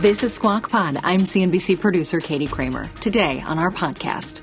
This is Squawk Pod. I'm CNBC producer Katie Kramer. Today on our podcast,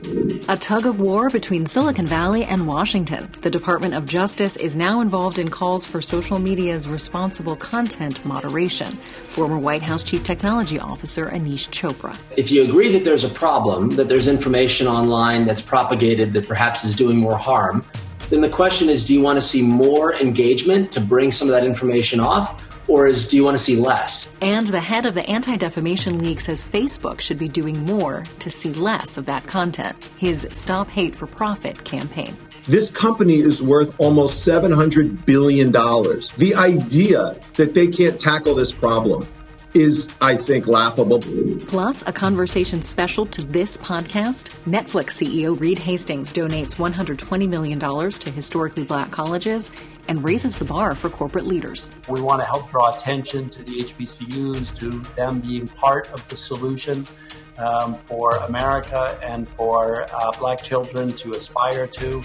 a tug of war between Silicon Valley and Washington. The Department of Justice is now involved in calls for social media's responsible content moderation. Former White House Chief Technology Officer Aneesh Chopra. If you agree that there's a problem, that there's information online that's propagated that perhaps is doing more harm, then the question is do you want to see more engagement to bring some of that information off? Or is do you want to see less? And the head of the Anti Defamation League says Facebook should be doing more to see less of that content. His Stop Hate for Profit campaign. This company is worth almost $700 billion. The idea that they can't tackle this problem is, I think, laughable. Plus, a conversation special to this podcast. Netflix CEO Reed Hastings donates $120 million to historically black colleges and raises the bar for corporate leaders. We want to help draw attention to the HBCUs, to them being part of the solution. Um, for America and for uh, black children to aspire to.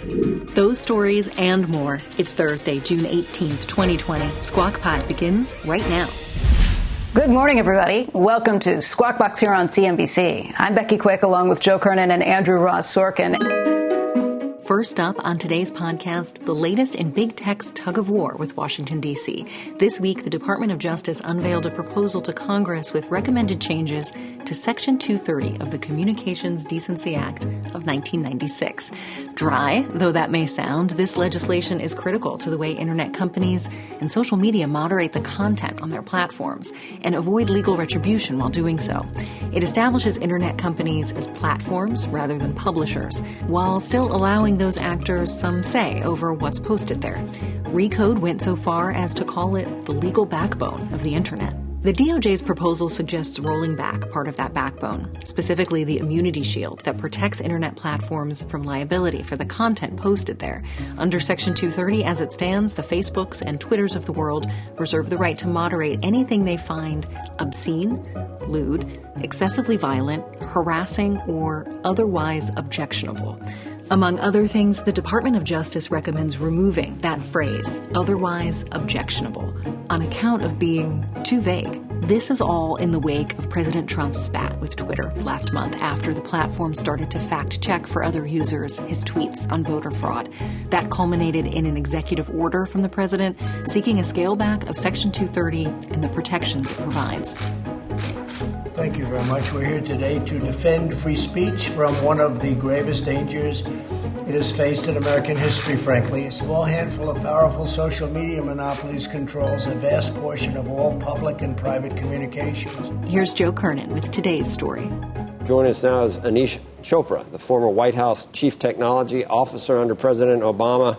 Those stories and more. It's Thursday, June 18th, 2020. Squawk Pod begins right now. Good morning, everybody. Welcome to Squawk Box here on CNBC. I'm Becky Quick, along with Joe Kernan and Andrew Ross Sorkin. First up on today's podcast, the latest in big tech's tug of war with Washington, D.C. This week, the Department of Justice unveiled a proposal to Congress with recommended changes to Section 230 of the Communications Decency Act of 1996. Dry, though that may sound, this legislation is critical to the way internet companies and social media moderate the content on their platforms and avoid legal retribution while doing so. It establishes internet companies as platforms rather than publishers, while still allowing those actors some say over what's posted there. Recode went so far as to call it the legal backbone of the internet. The DOJ's proposal suggests rolling back part of that backbone, specifically the immunity shield that protects internet platforms from liability for the content posted there. Under Section 230, as it stands, the Facebooks and Twitters of the world reserve the right to moderate anything they find obscene, lewd, excessively violent, harassing, or otherwise objectionable. Among other things, the Department of Justice recommends removing that phrase, otherwise objectionable, on account of being too vague. This is all in the wake of President Trump's spat with Twitter last month after the platform started to fact check for other users his tweets on voter fraud. That culminated in an executive order from the president seeking a scale back of Section 230 and the protections it provides. Thank you very much. We're here today to defend free speech from one of the gravest dangers it has faced in American history, frankly. A small handful of powerful social media monopolies controls a vast portion of all public and private communications. Here's Joe Kernan with today's story. Joining us now is Aneesh Chopra, the former White House Chief Technology Officer under President Obama,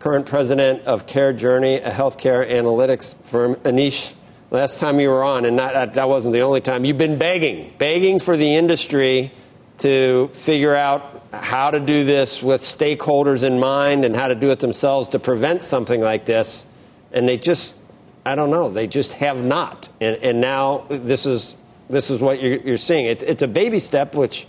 current president of CareJourney, a healthcare analytics firm. Aneesh, last time you were on, and not, that wasn't the only time, you've been begging, begging for the industry to figure out how to do this with stakeholders in mind and how to do it themselves to prevent something like this. And they just, I don't know, they just have not. And, and now this is, this is what you're, you're seeing. It, it's a baby step, which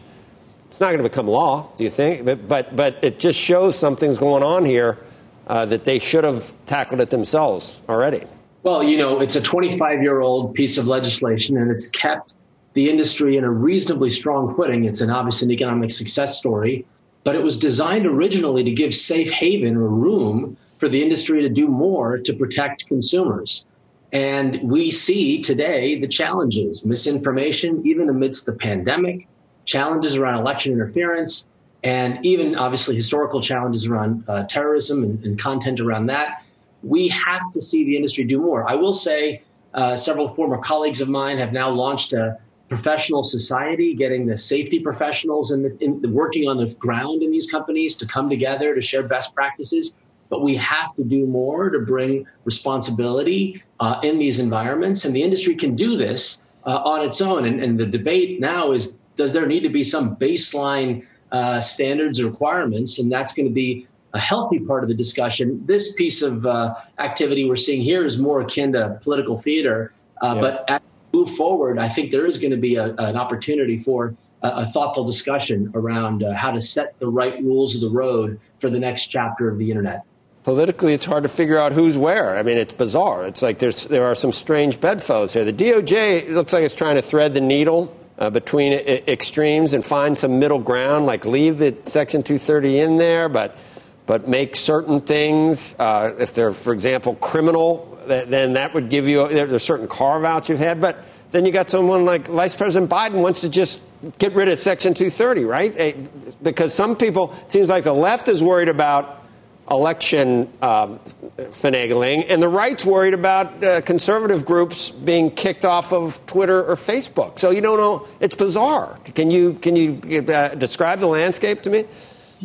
it's not going to become law, do you think? But, but, but it just shows something's going on here uh, that they should have tackled it themselves already. Well, you know, it's a 25 year old piece of legislation and it's kept the industry in a reasonably strong footing. It's an obvious an economic success story, but it was designed originally to give safe haven or room for the industry to do more to protect consumers. And we see today the challenges, misinformation, even amidst the pandemic, challenges around election interference, and even obviously historical challenges around uh, terrorism and, and content around that we have to see the industry do more. I will say uh, several former colleagues of mine have now launched a professional society, getting the safety professionals and working on the ground in these companies to come together to share best practices. but we have to do more to bring responsibility uh, in these environments. And the industry can do this uh, on its own. And, and, the debate now is does there need to be some baseline uh, standards or requirements? And that's going to be a healthy part of the discussion. This piece of uh, activity we're seeing here is more akin to political theater. Uh, yeah. But as we move forward, I think there is going to be a, an opportunity for a, a thoughtful discussion around uh, how to set the right rules of the road for the next chapter of the internet politically it's hard to figure out who's where. I mean, it's bizarre. It's like there's there are some strange bedfellows here. The DOJ looks like it's trying to thread the needle uh, between extremes and find some middle ground, like leave the Section 230 in there, but but make certain things uh, if they're, for example, criminal. Then that would give you there's certain carve outs you've had, but then you got someone like Vice President Biden wants to just get rid of Section 230, right? Because some people, it seems like the left is worried about election um, finagling, and the right's worried about uh, conservative groups being kicked off of Twitter or Facebook. So you don't know. It's bizarre. Can you can you uh, describe the landscape to me?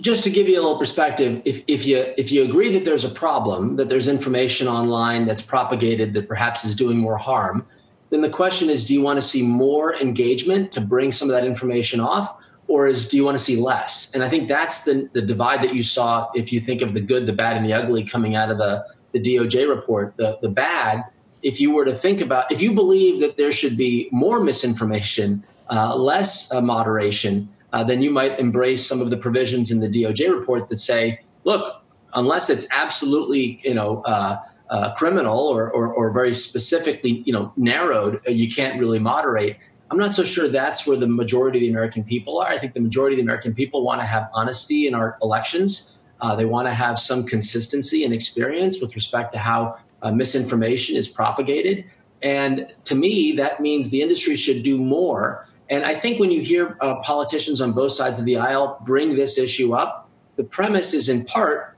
Just to give you a little perspective, if, if you if you agree that there's a problem, that there's information online that's propagated that perhaps is doing more harm, then the question is, do you want to see more engagement to bring some of that information off? or is do you want to see less? And I think that's the, the divide that you saw if you think of the good, the bad, and the ugly coming out of the, the DOJ report. The, the bad, if you were to think about, if you believe that there should be more misinformation, uh, less uh, moderation, uh, then you might embrace some of the provisions in the DOJ report that say, look, unless it's absolutely, you know, uh, uh, criminal or, or, or, very specifically, you know, narrowed, uh, you can't really moderate. I'm not so sure that's where the majority of the American people are. I think the majority of the American people want to have honesty in our elections. Uh, they want to have some consistency and experience with respect to how uh, misinformation is propagated. And to me, that means the industry should do more. And I think when you hear uh, politicians on both sides of the aisle bring this issue up, the premise is in part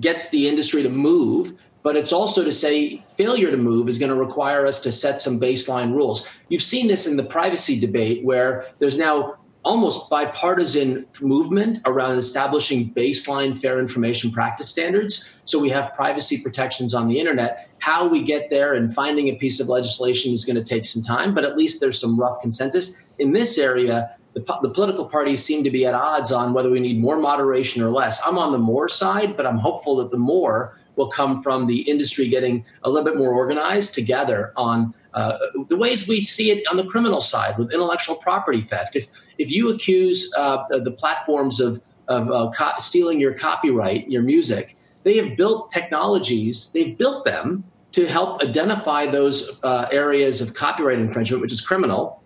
get the industry to move but it's also to say failure to move is going to require us to set some baseline rules. You've seen this in the privacy debate where there's now almost bipartisan movement around establishing baseline fair information practice standards. So we have privacy protections on the internet. How we get there and finding a piece of legislation is going to take some time, but at least there's some rough consensus. In this area, the, the, political parties seem to be at odds on whether we need more moderation or less. I'm on the more side, but I'm hopeful that the more will come from the industry getting a little bit more organized together on uh, the ways we see it on the criminal side with intellectual property theft. If if you accuse uh, the platforms of of uh, co- stealing your copyright, your music, they have built technologies. They've built them to help identify those uh, areas of copyright infringement, which is criminal,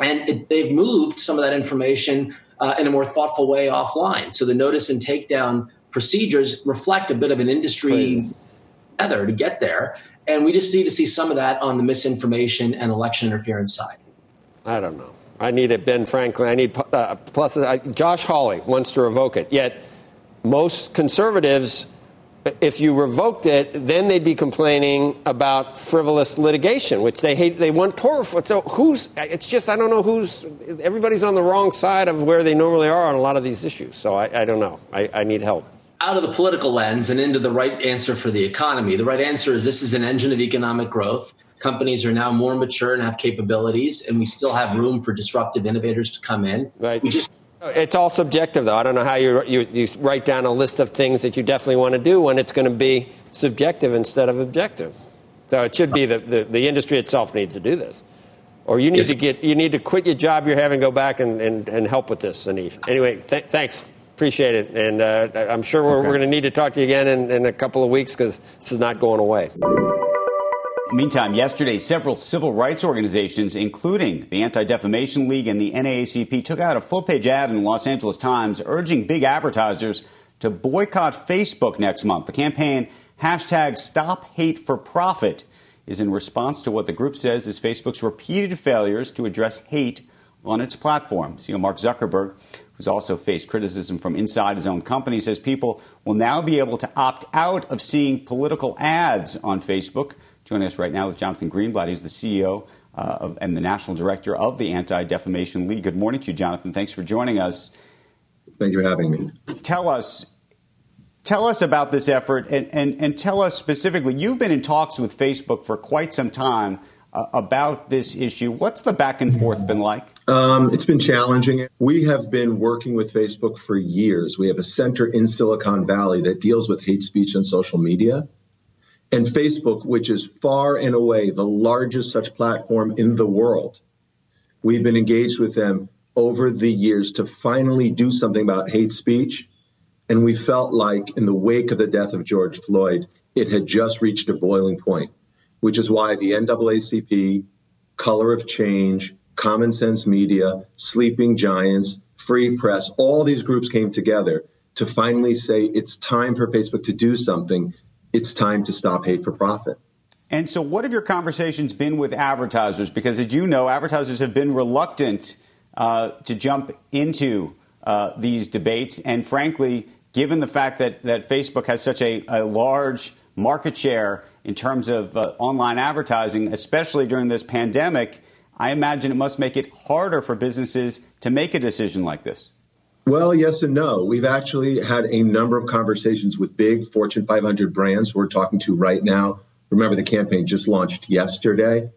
and it, they've moved some of that information uh, in a more thoughtful way offline. So the notice and takedown procedures reflect a bit of an industry together to get there. And we just need to see some of that on the misinformation and election interference side. I don't know. I need it, Ben Franklin. I need uh, plus. Uh, Josh Hawley wants to revoke it. Yet most conservatives, if you revoked it, then they'd be complaining about frivolous litigation, which they hate. They want Torah. So who's? It's just I don't know who's. Everybody's on the wrong side of where they normally are on a lot of these issues. So I, I don't know. I, I need help out of the political lens and into the right answer for the economy. The right answer is this is an engine of economic growth. Companies are now more mature and have capabilities, and we still have room for disruptive innovators to come in. Right. We just it's all subjective, though. I don't know how you, you, you write down a list of things that you definitely want to do when it's going to be subjective instead of objective. So it should be that the, the industry itself needs to do this. Or you need yes. to get you need to quit your job you're having, go back and, and, and help with this, Aneesh. Anyway, th- thanks. Appreciate it. And uh, I'm sure we're, okay. we're going to need to talk to you again in, in a couple of weeks because this is not going away. Meantime, yesterday, several civil rights organizations, including the Anti Defamation League and the NAACP, took out a full page ad in the Los Angeles Times urging big advertisers to boycott Facebook next month. The campaign, hashtag Stop Hate for Profit, is in response to what the group says is Facebook's repeated failures to address hate on its platform. CEO Mark Zuckerberg who's also faced criticism from inside his own company, says people will now be able to opt out of seeing political ads on Facebook. Joining us right now is Jonathan Greenblatt. He's the CEO uh, of, and the national director of the Anti Defamation League. Good morning to you, Jonathan. Thanks for joining us. Thank you for having me. Tell us Tell us about this effort and, and, and tell us specifically, you've been in talks with Facebook for quite some time uh, about this issue. What's the back and forth been like? Um, it's been challenging. We have been working with Facebook for years. We have a center in Silicon Valley that deals with hate speech and social media. And Facebook, which is far and away the largest such platform in the world, we've been engaged with them over the years to finally do something about hate speech and we felt like in the wake of the death of George Floyd, it had just reached a boiling point, which is why the NAACP, Color of Change, Common Sense Media, Sleeping Giants, Free Press, all these groups came together to finally say it's time for Facebook to do something. It's time to stop hate for profit. And so, what have your conversations been with advertisers? Because, as you know, advertisers have been reluctant uh, to jump into uh, these debates. And frankly, given the fact that, that Facebook has such a, a large market share in terms of uh, online advertising, especially during this pandemic, I imagine it must make it harder for businesses to make a decision like this. Well, yes and no. We've actually had a number of conversations with big Fortune 500 brands we're talking to right now. Remember, the campaign just launched yesterday.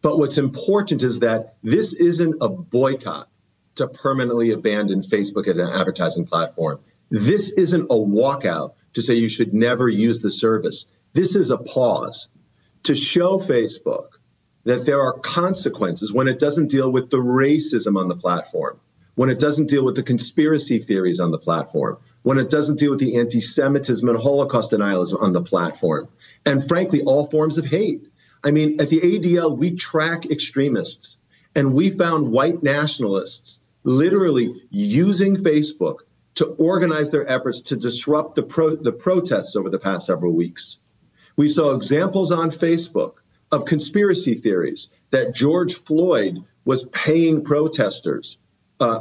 But what's important is that this isn't a boycott to permanently abandon Facebook as an advertising platform. This isn't a walkout to say you should never use the service. This is a pause to show Facebook that there are consequences when it doesn't deal with the racism on the platform, when it doesn't deal with the conspiracy theories on the platform, when it doesn't deal with the anti Semitism and Holocaust denialism on the platform, and frankly, all forms of hate. I mean, at the ADL, we track extremists, and we found white nationalists literally using Facebook to organize their efforts to disrupt the, pro- the protests over the past several weeks. We saw examples on Facebook of conspiracy theories that George Floyd was paying protesters, uh,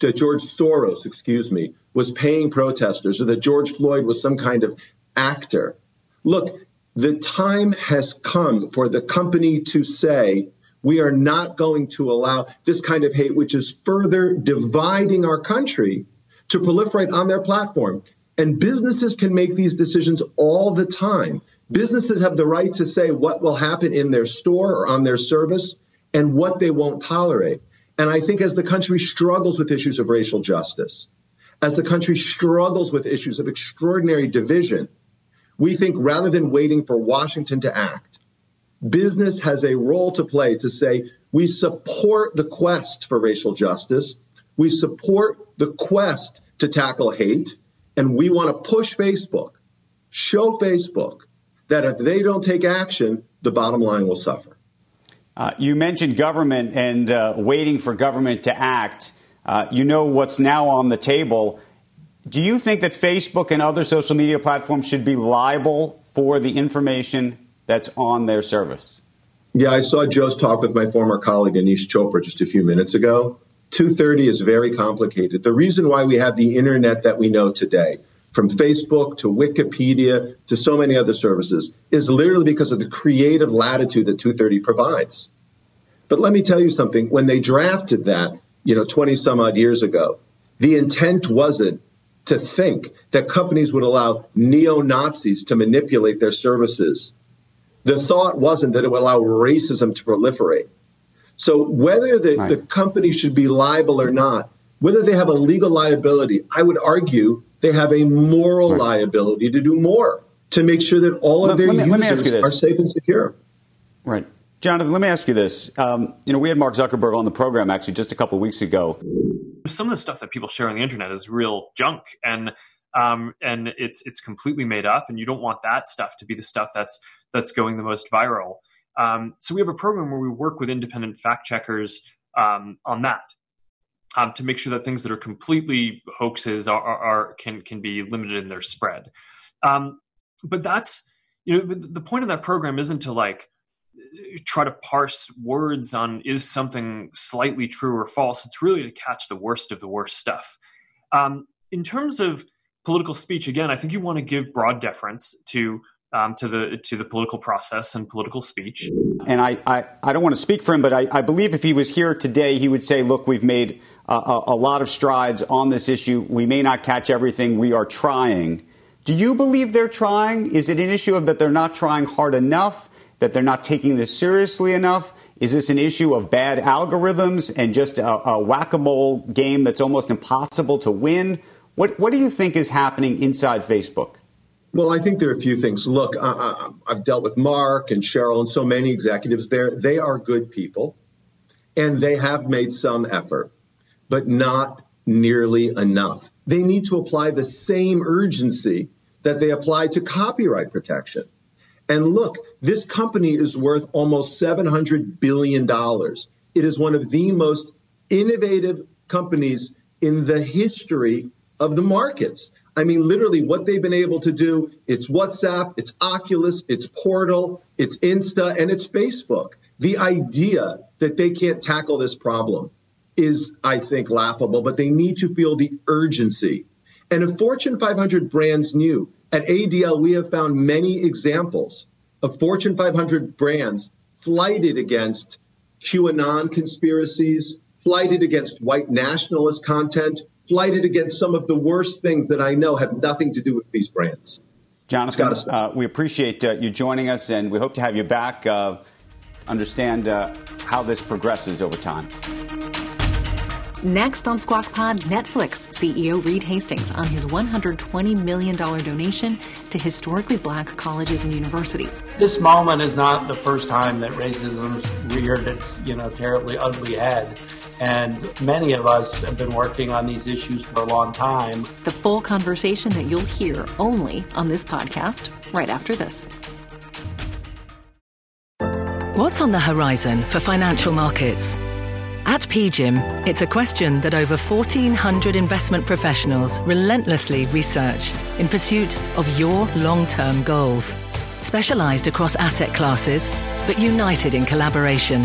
that George Soros, excuse me, was paying protesters, or that George Floyd was some kind of actor. Look, the time has come for the company to say, we are not going to allow this kind of hate, which is further dividing our country, to proliferate on their platform. And businesses can make these decisions all the time. Businesses have the right to say what will happen in their store or on their service and what they won't tolerate. And I think as the country struggles with issues of racial justice, as the country struggles with issues of extraordinary division, we think rather than waiting for Washington to act, business has a role to play to say we support the quest for racial justice we support the quest to tackle hate, and we want to push Facebook, show Facebook that if they don't take action, the bottom line will suffer. Uh, you mentioned government and uh, waiting for government to act. Uh, you know what's now on the table. Do you think that Facebook and other social media platforms should be liable for the information that's on their service? Yeah, I saw Joe's talk with my former colleague Aneesh Chopra just a few minutes ago. 230 is very complicated. The reason why we have the internet that we know today, from Facebook to Wikipedia to so many other services, is literally because of the creative latitude that 230 provides. But let me tell you something. When they drafted that, you know, 20 some odd years ago, the intent wasn't to think that companies would allow neo Nazis to manipulate their services. The thought wasn't that it would allow racism to proliferate. So whether the, right. the company should be liable or not, whether they have a legal liability, I would argue they have a moral right. liability to do more to make sure that all of their me, users are safe and secure. Right. Jonathan, let me ask you this. Um, you know, we had Mark Zuckerberg on the program actually just a couple of weeks ago. Some of the stuff that people share on the internet is real junk, and um, and it's it's completely made up, and you don't want that stuff to be the stuff that's that's going the most viral. Um, so we have a program where we work with independent fact checkers um, on that um, to make sure that things that are completely hoaxes are, are, are can can be limited in their spread. Um, but that's you know the point of that program isn't to like try to parse words on is something slightly true or false. It's really to catch the worst of the worst stuff. Um, in terms of political speech, again, I think you want to give broad deference to um, to the to the political process and political speech. And I, I, I don't want to speak for him, but I, I, believe if he was here today, he would say, "Look, we've made a, a, lot of strides on this issue. We may not catch everything. We are trying." Do you believe they're trying? Is it an issue of that they're not trying hard enough, that they're not taking this seriously enough? Is this an issue of bad algorithms and just a, a whack a mole game that's almost impossible to win? What, what do you think is happening inside Facebook? Well, I think there are a few things. Look, I, have dealt with Mark and Sheryl and so many executives there. They are good people and they have made some effort, but not nearly enough. They need to apply the same urgency that they apply to copyright protection. And look, this company is worth almost $700 billion. It is one of the most innovative companies in the history of the markets. I mean, literally, what they've been able to do it's WhatsApp, it's Oculus, it's Portal, it's Insta, and it's Facebook. The idea that they can't tackle this problem is, I think, laughable, but they need to feel the urgency. And if Fortune 500 brands knew, at ADL, we have found many examples of Fortune 500 brands flighted against QAnon conspiracies, flighted against white nationalist content, flighted against some of the worst things that I know have nothing to do with these brands. Jonathan, uh, we appreciate uh, you joining us, and we hope to have you back. Uh, understand uh, how this progresses over time. Next on Squawk Pod, Netflix CEO Reed Hastings on his $120 million donation to historically black colleges and universities. This moment is not the first time that racism's reared its, you know, terribly ugly head. And many of us have been working on these issues for a long time. The full conversation that you'll hear only on this podcast right after this. What's on the horizon for financial markets? At PGIM, it's a question that over 1,400 investment professionals relentlessly research in pursuit of your long term goals. Specialised across asset classes, but united in collaboration,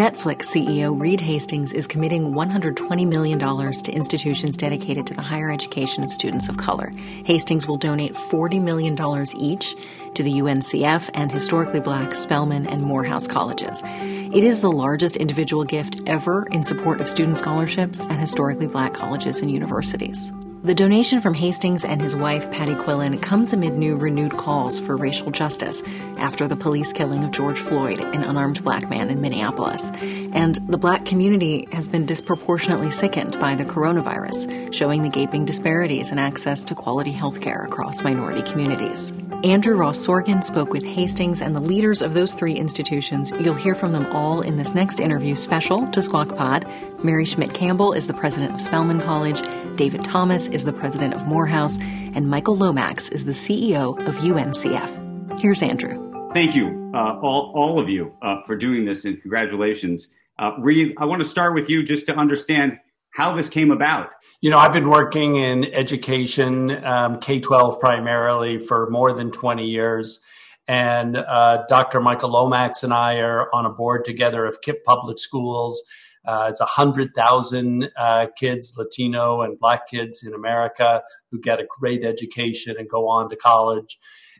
Netflix CEO Reed Hastings is committing $120 million to institutions dedicated to the higher education of students of color. Hastings will donate $40 million each to the UNCF and historically black Spelman and Morehouse colleges. It is the largest individual gift ever in support of student scholarships at historically black colleges and universities. The donation from Hastings and his wife, Patty Quillin, comes amid new renewed calls for racial justice after the police killing of George Floyd, an unarmed black man in Minneapolis. And the black community has been disproportionately sickened by the coronavirus, showing the gaping disparities in access to quality health care across minority communities. Andrew Ross Sorkin spoke with Hastings and the leaders of those three institutions. You'll hear from them all in this next interview special to Squawk Pod. Mary Schmidt Campbell is the president of Spelman College, David Thomas is the president of Morehouse, and Michael Lomax is the CEO of UNCF. Here's Andrew. Thank you, uh, all, all of you, uh, for doing this, and congratulations. Uh, Reed, I want to start with you just to understand how this came about. You know, I've been working in education, um, K 12 primarily, for more than 20 years. And uh, Dr. Michael Lomax and I are on a board together of KIPP Public Schools. Uh, it's 100,000 uh, kids, Latino and Black kids in America, who get a great education and go on to college.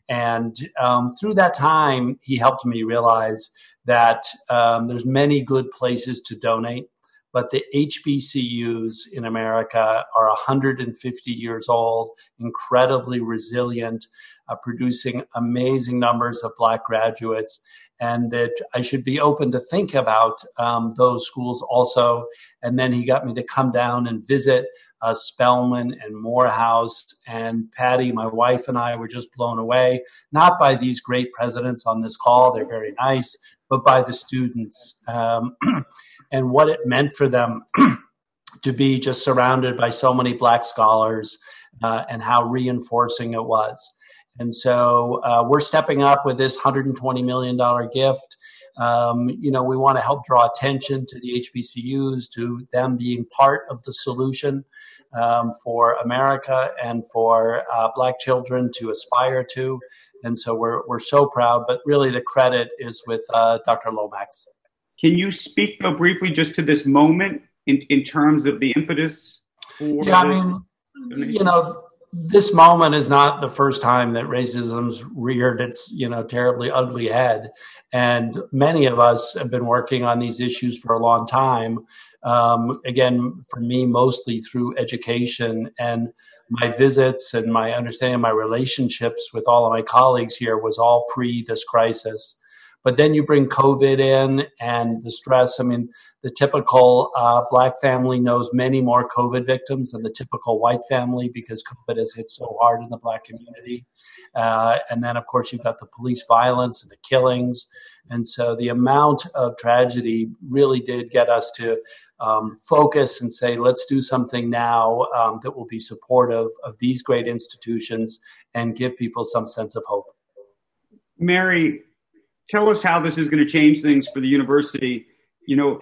And um, through that time, he helped me realize that um, there's many good places to donate but the HBCUs in America are 150 years old, incredibly resilient, uh, producing amazing numbers of Black graduates, and that I should be open to think about um, those schools also. And then he got me to come down and visit uh, Spelman and Morehouse. And Patty, my wife, and I were just blown away, not by these great presidents on this call, they're very nice, but by the students. Um, and what it meant for them to be just surrounded by so many black scholars uh, and how reinforcing it was. And so uh, we're stepping up with this $120 million gift. Um, you know, we want to help draw attention to the HBCUs, to them being part of the solution um, for America and for uh, Black children to aspire to. And so we're, we're so proud, but really the credit is with uh, Dr. Lomax. Can you speak though briefly just to this moment in, in terms of the impetus for yeah, I mean, you know, this moment is not the first time that racism's reared its you know terribly ugly head. And many of us have been working on these issues for a long time. Um, again for me mostly through education and my visits and my understanding my relationships with all of my colleagues here was all pre this crisis. But then you bring COVID in and the stress. I mean, the typical uh, black family knows many more COVID victims than the typical white family because COVID has hit so hard in the black community. Uh, and then, of course, you've got the police violence and the killings. And so the amount of tragedy really did get us to um, focus and say, let's do something now um, that will be supportive of these great institutions and give people some sense of hope. Mary, tell us how this is going to change things for the university. You know,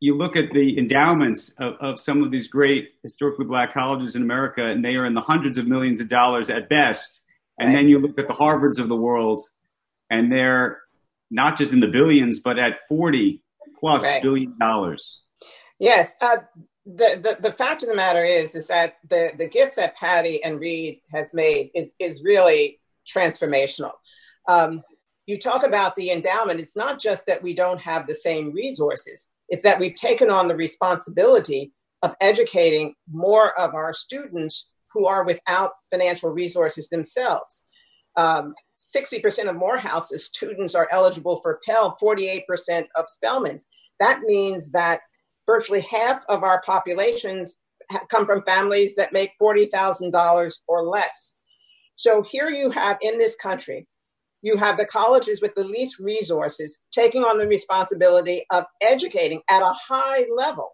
you look at the endowments of, of, some of these great historically black colleges in America, and they are in the hundreds of millions of dollars at best. And then you look at the Harvards of the world, and they're not just in the billions, but at 40 plus right. billion dollars. Yes. Uh, the, the, the fact of the matter is, is that the, the gift that Patty and Reed has made is, is really transformational. Um, you talk about the endowment, it's not just that we don't have the same resources, it's that we've taken on the responsibility of educating more of our students who are without financial resources themselves. Um, 60% of Morehouse's students are eligible for Pell, 48% of Spelman's. That means that virtually half of our populations come from families that make $40,000 or less. So here you have in this country you have the colleges with the least resources taking on the responsibility of educating at a high level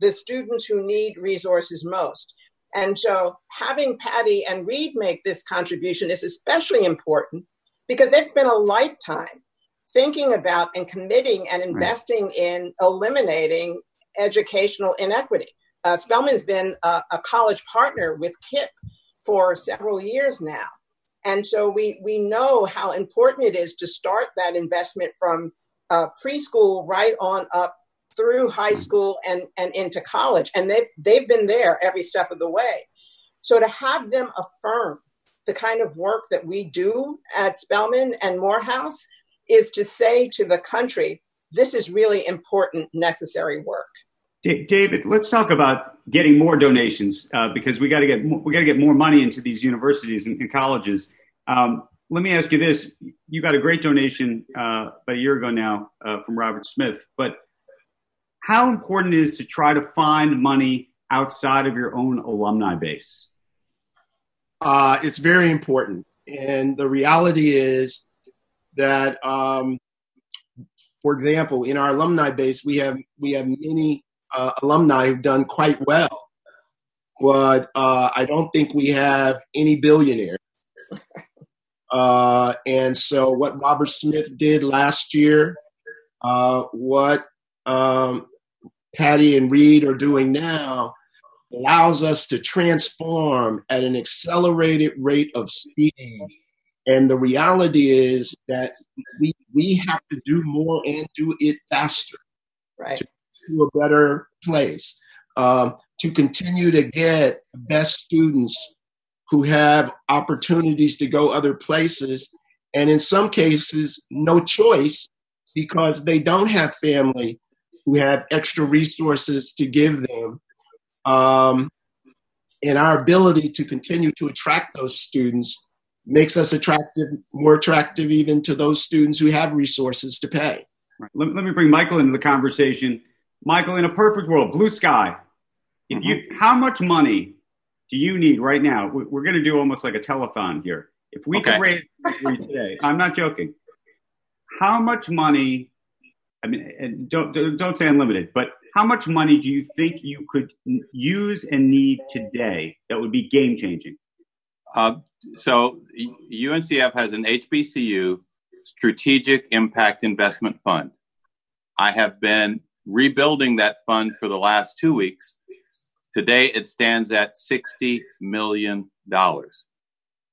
the students who need resources most. And so having Patty and Reed make this contribution is especially important because they've spent a lifetime thinking about and committing and investing right. in eliminating educational inequity. Uh, Spelman's been a, a college partner with KIPP for several years now. And so we, we know how important it is to start that investment from uh, preschool right on up through high school and, and into college. And they've, they've been there every step of the way. So to have them affirm the kind of work that we do at Spelman and Morehouse is to say to the country, this is really important, necessary work. David, let's talk about getting more donations uh, because we got to get we got to get more money into these universities and, and colleges. Um, let me ask you this: You got a great donation uh, about a year ago now uh, from Robert Smith, but how important is to try to find money outside of your own alumni base? Uh, it's very important, and the reality is that, um, for example, in our alumni base, we have we have many uh, alumni who've done quite well, but uh, I don't think we have any billionaires. Uh, and so, what Robert Smith did last year, uh, what um, Patty and Reed are doing now, allows us to transform at an accelerated rate of speed. And the reality is that we, we have to do more and do it faster. Right. To, to a better place. Um, to continue to get best students who have opportunities to go other places, and in some cases, no choice because they don't have family who have extra resources to give them. Um, and our ability to continue to attract those students makes us attractive, more attractive even to those students who have resources to pay. Right. Let, let, me bring Michael into the conversation. Michael, in a perfect world, blue sky, if you, mm-hmm. how much money do you need right now? We're going to do almost like a telethon here. If we okay. could raise today, I'm not joking. How much money? I mean, don't don't say unlimited, but how much money do you think you could use and need today that would be game changing? Uh, so UNCF has an HBCU Strategic Impact Investment Fund. I have been rebuilding that fund for the last two weeks Today, it stands at $60 million.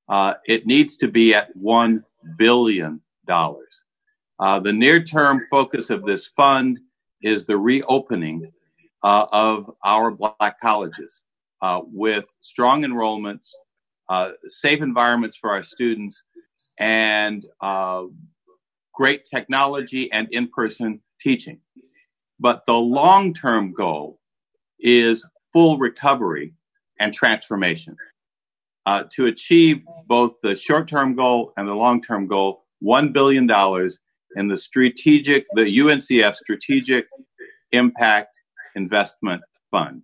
Uh, it needs to be at $1 billion. Uh, the near term focus of this fund is the reopening uh, of our black colleges uh, with strong enrollments, uh, safe environments for our students, and uh, great technology and in person teaching. But the long term goal is full recovery and transformation. Uh, to achieve both the short term goal and the long term goal, $1 billion in the strategic, the UNCF Strategic Impact Investment Fund.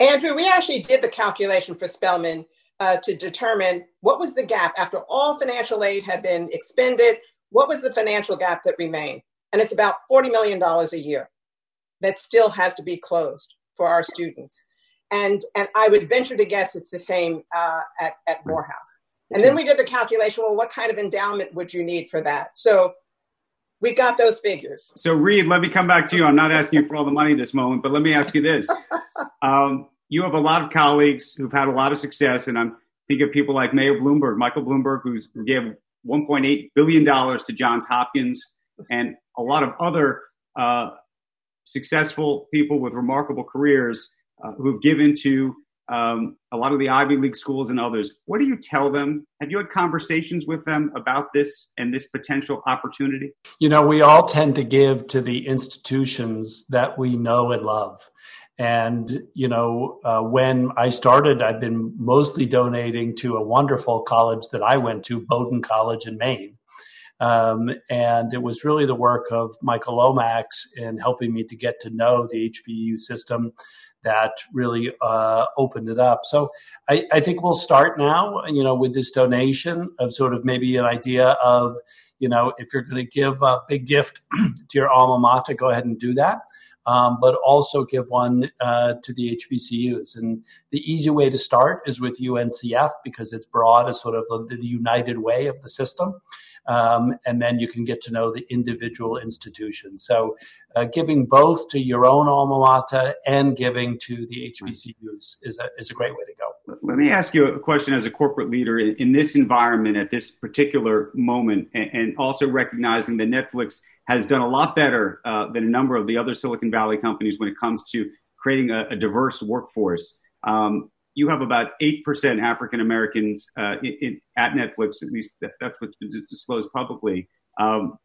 Andrew, we actually did the calculation for Spelman uh, to determine what was the gap after all financial aid had been expended, what was the financial gap that remained? And it's about $40 million a year that still has to be closed for our students. And, and I would venture to guess it's the same uh, at, at Morehouse. And then we did the calculation well, what kind of endowment would you need for that? So we got those figures. So, Reed, let me come back to you. I'm not asking you for all the money this moment, but let me ask you this. Um, you have a lot of colleagues who've had a lot of success, and I'm thinking of people like Mayor Bloomberg, Michael Bloomberg, who's, who gave $1.8 billion to Johns Hopkins, and a lot of other uh, successful people with remarkable careers uh, who've given to um, a lot of the Ivy League schools and others. What do you tell them? Have you had conversations with them about this and this potential opportunity? You know, we all tend to give to the institutions that we know and love. And, you know, uh, when I started, I've been mostly donating to a wonderful college that I went to, Bowdoin College in Maine. Um, and it was really the work of Michael Lomax in helping me to get to know the HBCU system that really uh, opened it up. So I, I, think we'll start now, you know, with this donation of sort of maybe an idea of, you know, if you're going to give a big gift to your alma mater, go ahead and do that. Um, but also give one uh, to the HBCUs. And the easy way to start is with UNCF because it's broad as sort of the, the united way of the system um, and then you can get to know the individual institution. So, uh, giving both to your own alma mater and giving to the HBCUs is a, is a great way to go. Let me ask you a question as a corporate leader in, this environment at this particular moment, and, and, also recognizing that Netflix has done a lot better uh, than a number of the other Silicon Valley companies when it comes to creating a, a diverse workforce. Um, you have about 8% African Americans uh, at Netflix, at least that, that's what's been disclosed publicly, um,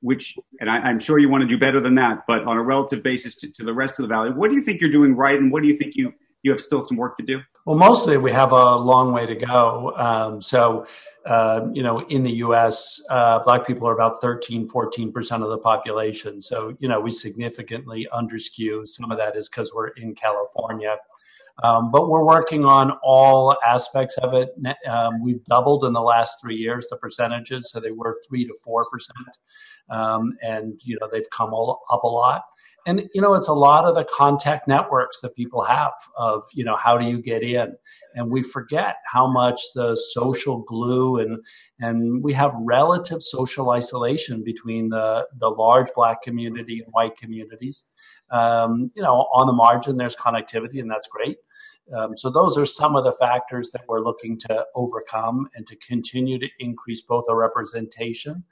which, and I, am sure you want to do better than that, but on a relative basis to, to, the rest of the valley, what do you think you're doing right and what do you think you, you have still some work to do? Well, mostly we have a long way to go. Um, so, uh, you know, in the US, uh, Black people are about 13, 14% of the population. So, you know, we significantly underskew. Some of that is because we're in California. Um, but we're working on all aspects of it. Um, we've doubled in the last three years the percentages, so they were three to four percent, um, and you know they've come all, up a lot. And you know it's a lot of the contact networks that people have of you know how do you get in, and we forget how much the social glue and and we have relative social isolation between the the large black community and white communities. Um, you know, on the margin, there's connectivity, and that's great. Um, so those are some of the factors that we're looking to overcome and to continue to increase both our representation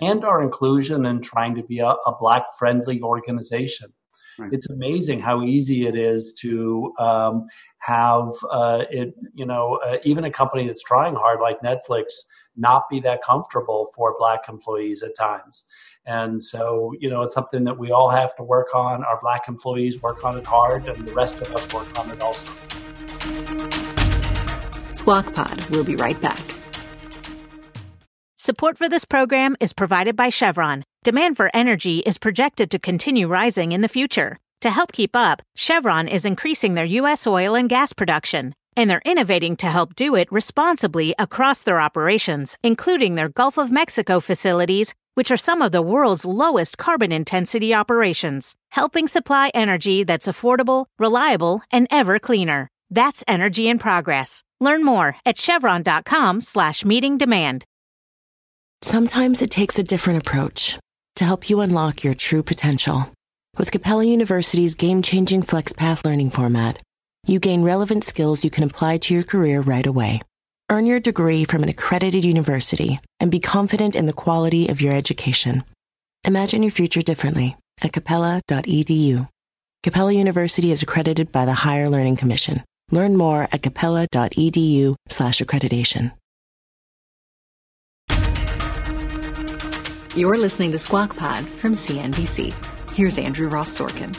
and our inclusion and trying to be a, a black friendly organization. Right. It's amazing how easy it is to um, have uh, it, you know, uh, even a company that's trying hard like Netflix not be that comfortable for black employees at times. And so, you know, it's something that we all have to work on. Our black employees work on it hard, and the rest of us work on it also. Squawk Pod. We'll be right back. Support for this program is provided by Chevron. Demand for energy is projected to continue rising in the future. To help keep up, Chevron is increasing their U.S. oil and gas production, and they're innovating to help do it responsibly across their operations, including their Gulf of Mexico facilities, which are some of the world's lowest carbon intensity operations, helping supply energy that's affordable, reliable, and ever cleaner. That's energy in progress. Learn more at chevron.com slash meeting demand. Sometimes it takes a different approach to help you unlock your true potential. With Capella University's game-changing FlexPath learning format, you gain relevant skills you can apply to your career right away. Earn your degree from an accredited university and be confident in the quality of your education. Imagine your future differently at capella.edu. Capella University is accredited by the Higher Learning Commission. Learn more at capella.edu slash accreditation. You're listening to Squawk Pod from CNBC. Here's Andrew Ross Sorkin.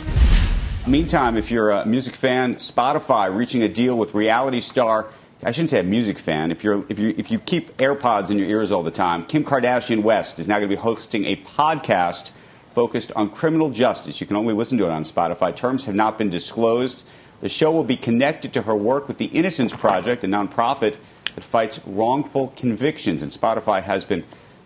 Meantime, if you're a music fan, Spotify reaching a deal with reality star. I shouldn't say a music fan. If you're if you if you keep AirPods in your ears all the time, Kim Kardashian West is now going to be hosting a podcast focused on criminal justice. You can only listen to it on Spotify. Terms have not been disclosed. The show will be connected to her work with the Innocence Project, a nonprofit that fights wrongful convictions. And Spotify has been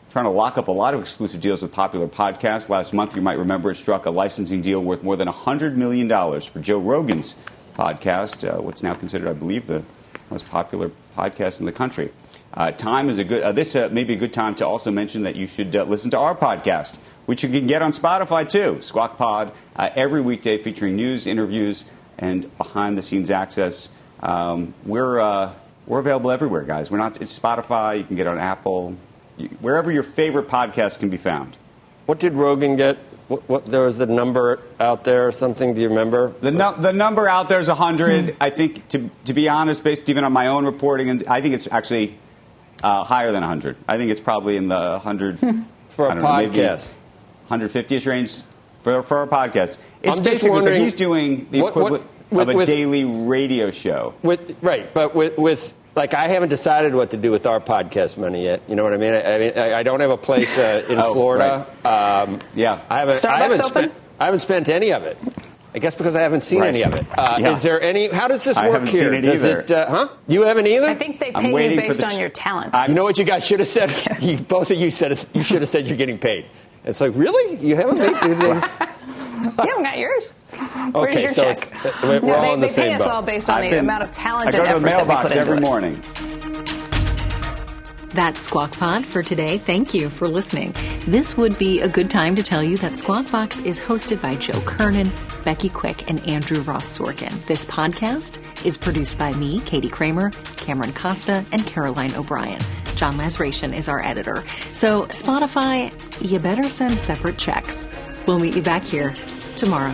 trying to lock up a lot of exclusive deals with popular podcasts. Last month, you might remember, it struck a licensing deal worth more than $100 million for Joe Rogan's podcast, uh, what's now considered, I believe, the most popular podcast in the country. Uh, time is a good. Uh, this uh, may be a good time to also mention that you should uh, listen to our podcast, which you can get on Spotify too. Squawk Pod uh, every weekday, featuring news, interviews, and behind-the-scenes access. Um, we're uh, we're available everywhere, guys. We're not. It's Spotify. You can get on Apple, you, wherever your favorite podcast can be found. What did Rogan get? What, what, there was a number out there or something. Do you remember? The, no, the number out there is 100. Hmm. I think, to, to be honest, based even on my own reporting, and I think it's actually uh, higher than 100. I think it's probably in the 100 hmm. for a podcast, 150ish range for, for a podcast. It's I'm basically, but he's doing the equivalent what, with, of a with, daily radio show. With, right, but with, with like I haven't decided what to do with our podcast money yet. You know what I mean? I, I mean, I, don't have a place uh, in oh, Florida. Right. Um, yeah, I haven't. Starbucks I haven't open? spent. I haven't spent any of it. I guess because I haven't seen right. any of it. Uh, yeah. Is there any? How does this work I work haven't here? Seen it does either. It, uh, huh? You haven't either. I think they pay you based on your talent. you know what you guys should have said? you, both of you said you should have said you're getting paid. It's like really? You haven't paid? you haven't got yours. Where's okay, your so check? it's, uh, we're no, all they, on the they same pay us boat. all based on I've the been, amount of talent I go and to the effort that we mailbox put every it. morning. That's Squawk Pod for today. Thank you for listening. This would be a good time to tell you that Squawk Box is hosted by Joe Kernan, Becky Quick, and Andrew Ross Sorkin. This podcast is produced by me, Katie Kramer, Cameron Costa, and Caroline O'Brien. John Lazration is our editor. So, Spotify, you better send separate checks. We'll meet you back here tomorrow.